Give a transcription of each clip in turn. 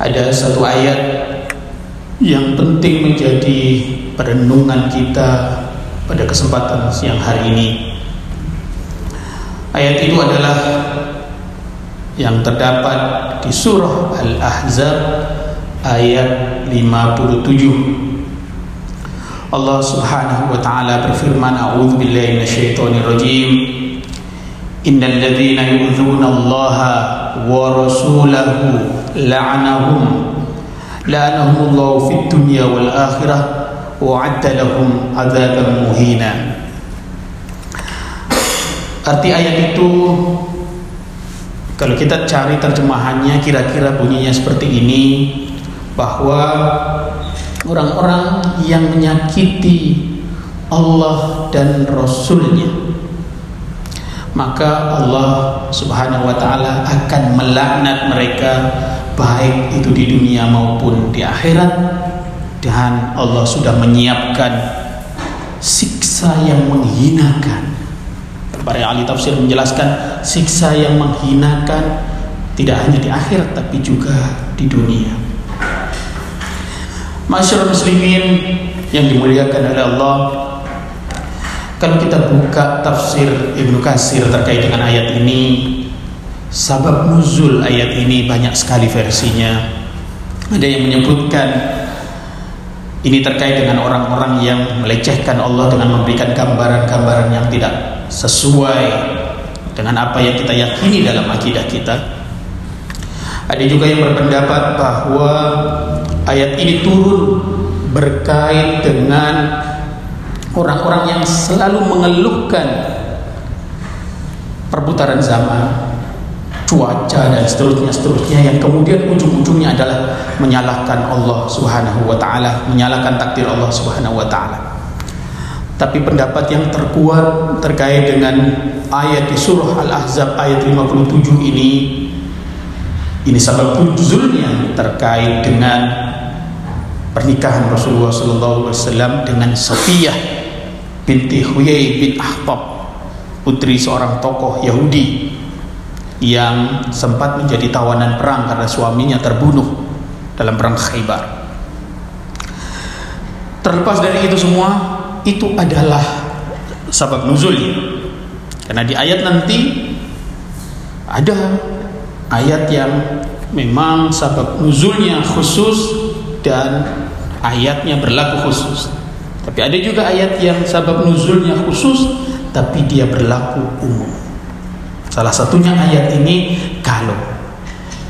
ada satu ayat yang penting menjadi perenungan kita pada kesempatan siang hari ini. Ayat itu adalah yang terdapat di surah Al-Ahzab ayat 57. Allah Subhanahu wa taala berfirman, "A'udzu billahi minasyaitonir rajim. Innal ladzina yu'dzuna Allah rasulahu la'anahum. La'anahumullahu fid dunya wal akhirah wa'adda lahum adzaban muhina. Arti ayat itu kalau kita cari terjemahannya kira-kira bunyinya seperti ini bahwa orang-orang yang menyakiti Allah dan Rasulnya maka Allah subhanahu wa ta'ala akan melaknat mereka baik itu di dunia maupun di akhirat. Dan Allah sudah menyiapkan siksa yang menghinakan. Para ahli tafsir menjelaskan siksa yang menghinakan tidak hanya di akhirat tapi juga di dunia. Masyarakat muslimin yang dimuliakan oleh Allah kalau kita buka tafsir Ibnu Kasir terkait dengan ayat ini Sabab nuzul ayat ini banyak sekali versinya. Ada yang menyebutkan ini terkait dengan orang-orang yang melecehkan Allah dengan memberikan gambaran-gambaran yang tidak sesuai dengan apa yang kita yakini dalam akidah kita. Ada juga yang berpendapat bahwa ayat ini turun berkait dengan orang-orang yang selalu mengeluhkan perputaran zaman cuaca dan seterusnya seterusnya yang kemudian ujung-ujungnya adalah menyalahkan Allah Subhanahu wa taala, menyalahkan takdir Allah Subhanahu wa taala. Tapi pendapat yang terkuat terkait dengan ayat di surah Al-Ahzab ayat 57 ini ini sebab nuzulnya terkait dengan pernikahan Rasulullah wasallam dengan Safiyah binti Huyai bin Akhtab putri seorang tokoh Yahudi yang sempat menjadi tawanan perang karena suaminya terbunuh dalam perang Khaybar. Terlepas dari itu semua, itu adalah sabab nuzulnya. Karena di ayat nanti ada ayat yang memang sabab nuzulnya khusus dan ayatnya berlaku khusus. Tapi ada juga ayat yang sabab nuzulnya khusus tapi dia berlaku umum. Salah satunya ayat ini kalau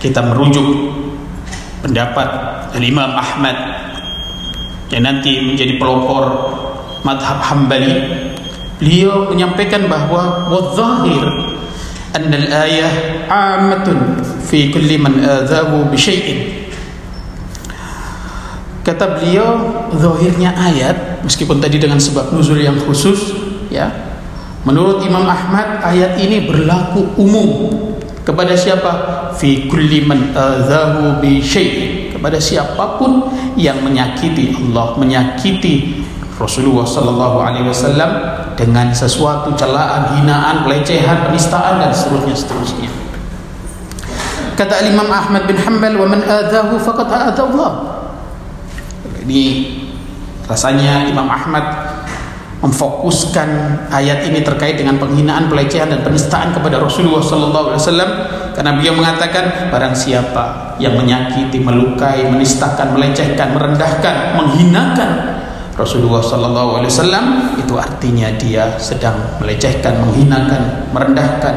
kita merujuk pendapat Imam Ahmad yang nanti menjadi pelopor madhab Hambali beliau menyampaikan bahwa wadzahir anna al-ayah amatun fi kulli man adzahu bi kata beliau zahirnya ayat meskipun tadi dengan sebab nuzul yang khusus ya Menurut Imam Ahmad ayat ini berlaku umum kepada siapa? Fi kulli man adzahu bi syai' kepada siapa pun yang menyakiti Allah, menyakiti Rasulullah sallallahu alaihi wasallam dengan sesuatu celaan, hinaan, pelecehan, penistaan dan seterusnya seterusnya. Kata Imam Ahmad bin Hanbal, "Wa man adzahu faqad a'adha Allah." Ini rasanya Imam Ahmad memfokuskan ayat ini terkait dengan penghinaan, pelecehan dan penistaan kepada Rasulullah wasallam karena beliau mengatakan barang siapa yang menyakiti, melukai, menistakan, melecehkan, merendahkan, menghinakan Rasulullah wasallam itu artinya dia sedang melecehkan, menghinakan, merendahkan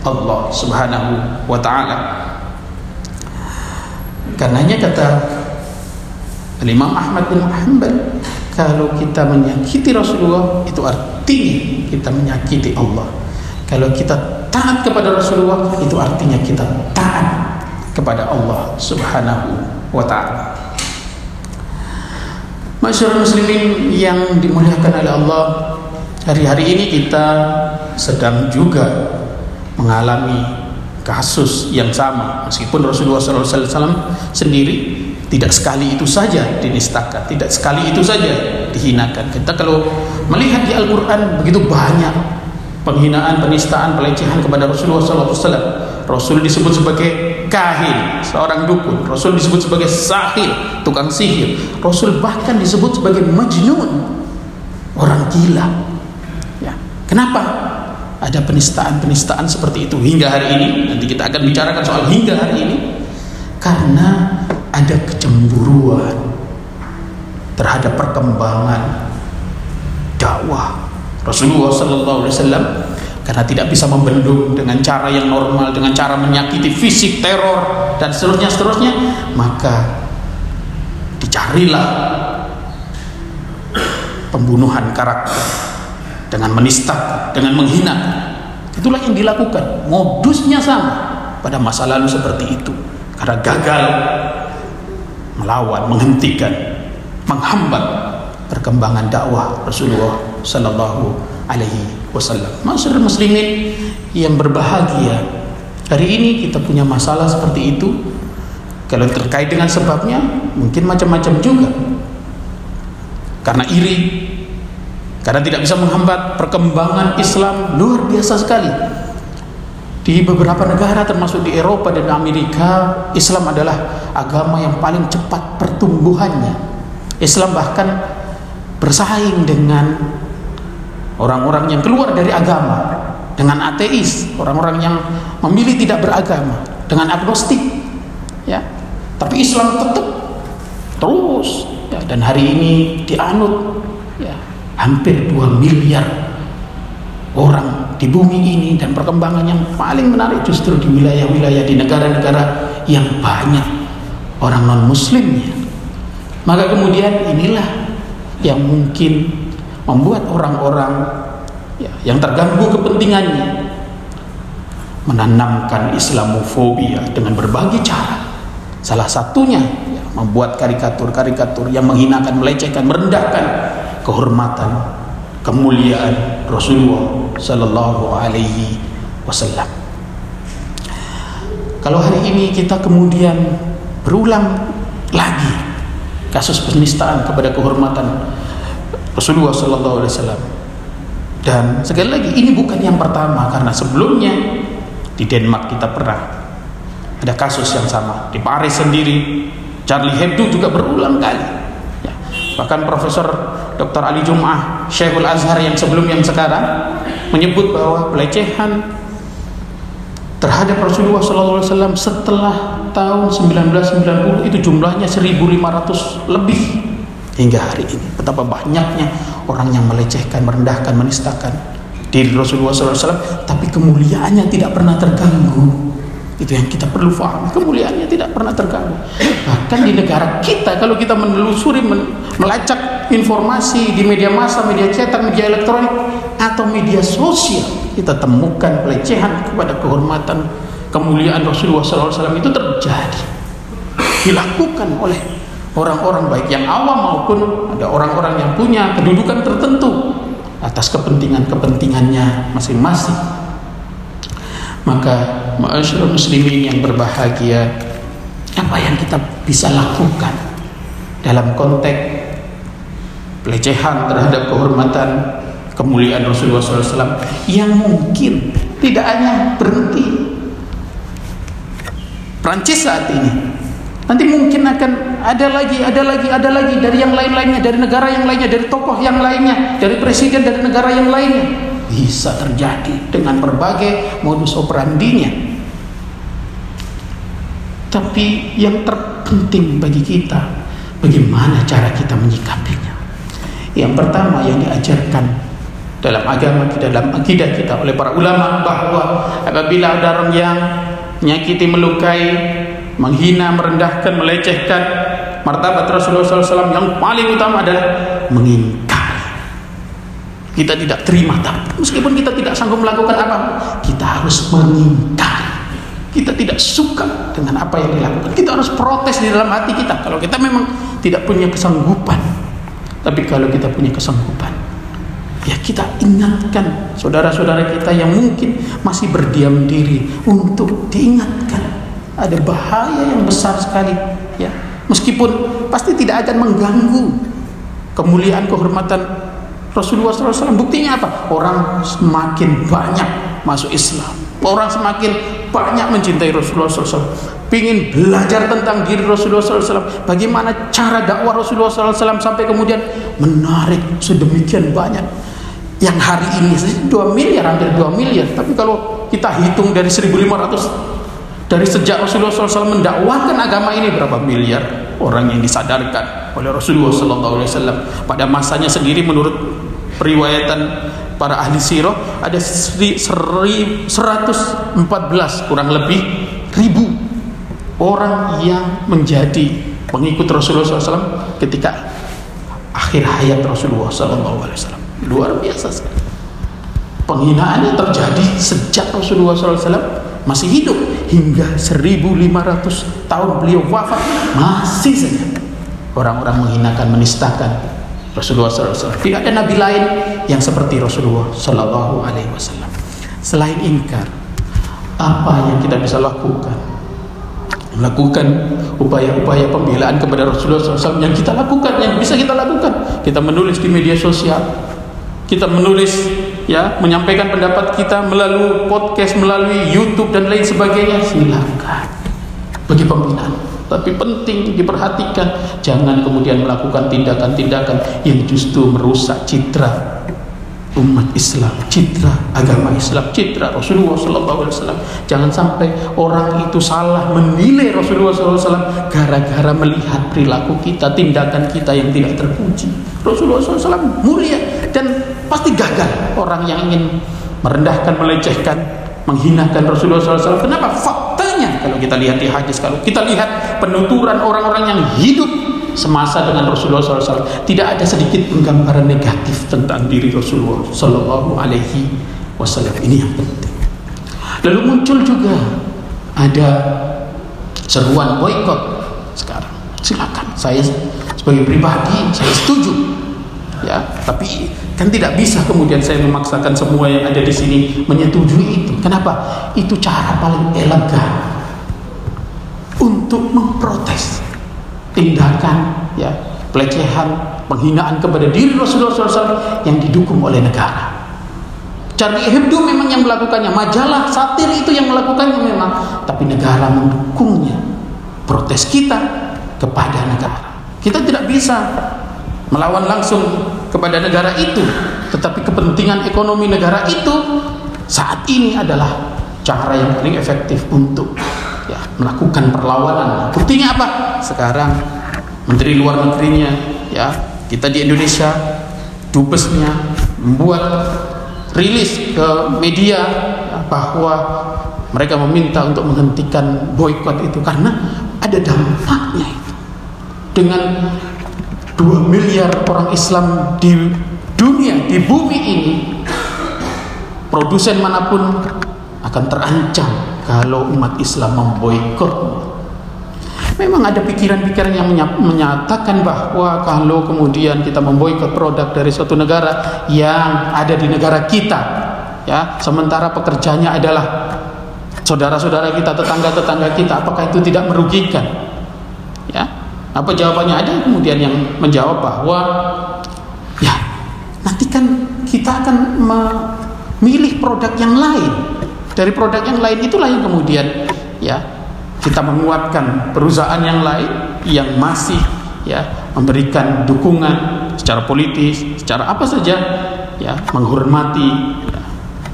Allah Subhanahu wa taala. Karenanya kata Imam Ahmad bin Hanbal kalau kita menyakiti Rasulullah itu artinya kita menyakiti Allah. Kalau kita taat kepada Rasulullah itu artinya kita taat kepada Allah subhanahu wa ta'ala. Masyarakat muslimin yang dimuliakan oleh Allah Hari-hari ini kita sedang juga mengalami kasus yang sama. Meskipun Rasulullah SAW sendiri tidak sekali itu saja dinistakan, tidak sekali itu saja dihinakan. Kita kalau melihat di Al-Quran begitu banyak penghinaan, penistaan, pelecehan kepada Rasulullah SAW. Rasul disebut sebagai kahin, seorang dukun. Rasul disebut sebagai sahir, tukang sihir. Rasul bahkan disebut sebagai majnun, orang gila. Ya. Kenapa? Ada penistaan-penistaan seperti itu hingga hari ini. Nanti kita akan bicarakan soal hingga hari ini. Karena ada kecemburuan terhadap perkembangan dakwah Rasulullah Sallallahu Alaihi Wasallam karena tidak bisa membendung dengan cara yang normal dengan cara menyakiti fisik teror dan seterusnya seterusnya maka dicarilah pembunuhan karakter dengan menista dengan menghina. Itulah yang dilakukan. Modusnya sama pada masa lalu seperti itu. Karena gagal melawan menghentikan menghambat perkembangan dakwah Rasulullah sallallahu alaihi wasallam. Masyarakat muslimin yang berbahagia. Hari ini kita punya masalah seperti itu. Kalau terkait dengan sebabnya mungkin macam-macam juga. Karena iri, karena tidak bisa menghambat perkembangan Islam luar biasa sekali. Di beberapa negara termasuk di Eropa dan Amerika, Islam adalah agama yang paling cepat pertumbuhannya. Islam bahkan bersaing dengan orang-orang yang keluar dari agama dengan ateis orang-orang yang memilih tidak beragama dengan agnostik ya tapi Islam tetap terus ya, dan hari ini dianut ya hampir 2 miliar orang di bumi ini dan perkembangan yang paling menarik justru di wilayah-wilayah di negara-negara yang banyak orang non muslimnya maka kemudian inilah yang mungkin membuat orang-orang ya, yang terganggu kepentingannya menanamkan Islamofobia dengan berbagai cara. Salah satunya ya, membuat karikatur-karikatur yang menghinakan, melecehkan, merendahkan kehormatan, kemuliaan Rasulullah Sallallahu Alaihi Wasallam. Kalau hari ini kita kemudian berulang lagi kasus penistaan kepada kehormatan Rasulullah Sallallahu Alaihi Wasallam. Dan sekali lagi ini bukan yang pertama karena sebelumnya di Denmark kita pernah ada kasus yang sama di Paris sendiri Charlie Hebdo juga berulang kali. Bahkan Profesor Dr. Ali Jum'ah Syekhul Azhar yang sebelum yang sekarang menyebut bahwa pelecehan terhadap Rasulullah SAW setelah tahun 1990 itu jumlahnya 1500 lebih hingga hari ini betapa banyaknya orang yang melecehkan merendahkan menistakan diri Rasulullah SAW tapi kemuliaannya tidak pernah terganggu itu yang kita perlu paham kemuliaannya tidak pernah terganggu. Bahkan di negara kita kalau kita menelusuri melacak informasi di media massa media cetak media elektronik atau media sosial kita temukan pelecehan kepada kehormatan kemuliaan Rasulullah SAW itu terjadi. Dilakukan oleh orang-orang baik yang awam maupun ada orang-orang yang punya kedudukan tertentu atas kepentingan-kepentingannya masing-masing maka ma'asyiral muslimin yang berbahagia apa yang kita bisa lakukan dalam konteks pelecehan terhadap kehormatan kemuliaan Rasulullah SAW yang mungkin tidak hanya berhenti Prancis saat ini Nanti mungkin akan ada lagi, ada lagi, ada lagi dari yang lain-lainnya, dari negara yang lainnya, dari tokoh yang lainnya, dari presiden dari negara yang lainnya. Bisa terjadi dengan berbagai modus operandinya. Tapi yang terpenting bagi kita, bagaimana cara kita menyikapinya. Yang pertama yang diajarkan dalam agama kita, dalam akidah kita oleh para ulama bahwa apabila ada orang yang menyakiti, melukai, menghina, merendahkan, melecehkan martabat Rasulullah SAW yang paling utama adalah mengingkari. Kita tidak terima tapi meskipun kita tidak sanggup melakukan apa, kita harus mengingkari. Kita tidak suka dengan apa yang dilakukan. Kita harus protes di dalam hati kita. Kalau kita memang tidak punya kesanggupan, tapi kalau kita punya kesanggupan, ya kita ingatkan saudara-saudara kita yang mungkin masih berdiam diri untuk diingatkan ada bahaya yang besar sekali ya meskipun pasti tidak akan mengganggu kemuliaan kehormatan Rasulullah SAW buktinya apa? Orang semakin banyak masuk Islam. Orang semakin banyak mencintai Rasulullah SAW ingin belajar tentang diri Rasulullah SAW, bagaimana cara dakwah Rasulullah SAW sampai kemudian menarik sedemikian banyak. Yang hari ini 2 miliar, hampir 2 miliar. Tapi kalau kita hitung dari 1500 dari sejak Rasulullah SAW mendakwahkan agama ini berapa miliar orang yang disadarkan oleh Rasulullah SAW pada masanya sendiri menurut periwayatan para ahli sirah ada 114 kurang lebih ribu orang yang menjadi pengikut Rasulullah SAW ketika akhir hayat Rasulullah SAW luar biasa sekali. Penghinaannya terjadi sejak Rasulullah SAW masih hidup hingga 1500 tahun beliau wafat. Masih saja. Orang-orang menghinakan menistakan Rasulullah SAW tidak ada nabi lain yang seperti Rasulullah SAW selain ingkar apa yang kita bisa lakukan melakukan upaya-upaya pembelaan kepada Rasulullah SAW yang kita lakukan, yang bisa kita lakukan. Kita menulis di media sosial, kita menulis, ya, menyampaikan pendapat kita melalui podcast, melalui YouTube dan lain sebagainya. Silakan bagi pembinaan. Tapi penting diperhatikan, jangan kemudian melakukan tindakan-tindakan yang justru merusak citra umat Islam, citra agama Islam, citra Rasulullah Wasallam. Jangan sampai orang itu salah menilai Rasulullah Wasallam gara-gara melihat perilaku kita, tindakan kita yang tidak terpuji. Rasulullah SAW mulia dan pasti gagal orang yang ingin merendahkan, melecehkan, menghinakan Rasulullah SAW. Kenapa? Kalau kita lihat di hadis, kalau kita lihat penuturan orang-orang yang hidup semasa dengan Rasulullah SAW tidak ada sedikit pun gambaran negatif tentang diri Rasulullah Sallallahu Alaihi Wasallam ini yang penting. Lalu muncul juga ada seruan boykot sekarang. Silakan, saya sebagai pribadi saya setuju, ya. Tapi kan tidak bisa kemudian saya memaksakan semua yang ada di sini menyetujui itu. Kenapa? Itu cara paling elegan untuk memprotes tindakan ya pelecehan penghinaan kepada diri Rasulullah SAW yang didukung oleh negara. Charlie Hebdo memang yang melakukannya majalah satir itu yang melakukannya memang tapi negara mendukungnya protes kita kepada negara. Kita tidak bisa melawan langsung kepada negara itu tetapi kepentingan ekonomi negara itu saat ini adalah cara yang paling efektif untuk ya, melakukan perlawanan. Buktinya apa? Sekarang Menteri Luar Negerinya, ya kita di Indonesia, dubesnya membuat rilis ke media ya, bahwa mereka meminta untuk menghentikan boykot itu karena ada dampaknya itu. Dengan 2 miliar orang Islam di dunia, di bumi ini, produsen mana pun akan terancam kalau umat Islam memboikot memang ada pikiran-pikiran yang menyatakan bahwa kalau kemudian kita memboikot produk dari suatu negara yang ada di negara kita ya sementara pekerjanya adalah saudara-saudara kita tetangga-tetangga kita apakah itu tidak merugikan? Ya apa jawabannya? Ada kemudian yang menjawab bahwa ya nanti kan kita akan memilih produk yang lain dari produk yang lain itulah yang kemudian ya kita menguatkan perusahaan yang lain yang masih ya memberikan dukungan secara politis, secara apa saja ya menghormati ya,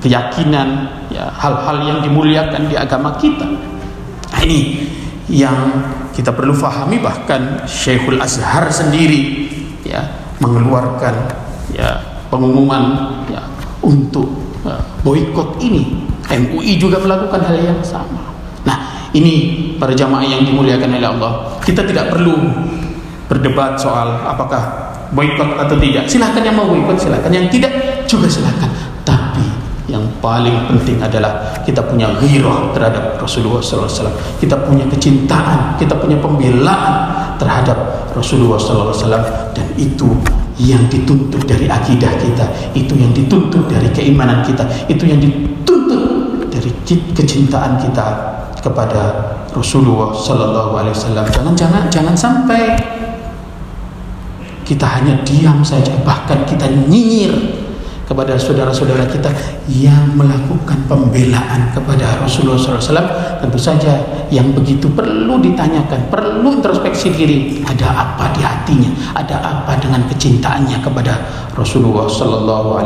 keyakinan ya hal-hal yang dimuliakan di agama kita. Nah, ini yang kita perlu fahami bahkan Syekhul Azhar sendiri ya mengeluarkan ya pengumuman ya untuk uh, boikot ini MUI juga melakukan hal yang sama. Nah, ini para jamaah yang dimuliakan oleh Allah. Kita tidak perlu berdebat soal apakah boykot atau tidak. Silahkan yang mau boykot, silahkan yang tidak juga silahkan. Tapi yang paling penting adalah kita punya ghirah terhadap Rasulullah SAW. Kita punya kecintaan, kita punya pembelaan terhadap Rasulullah SAW dan itu yang dituntut dari akidah kita, itu yang dituntut dari keimanan kita, itu yang dituntut dari kecintaan kita kepada Rasulullah Sallallahu Alaihi Wasallam. Jangan jangan jangan sampai kita hanya diam saja, bahkan kita nyinyir kepada saudara-saudara kita yang melakukan pembelaan kepada Rasulullah SAW tentu saja yang begitu perlu ditanyakan perlu introspeksi diri ada apa di hatinya? Ada apa dengan kecintaannya kepada Rasulullah SAW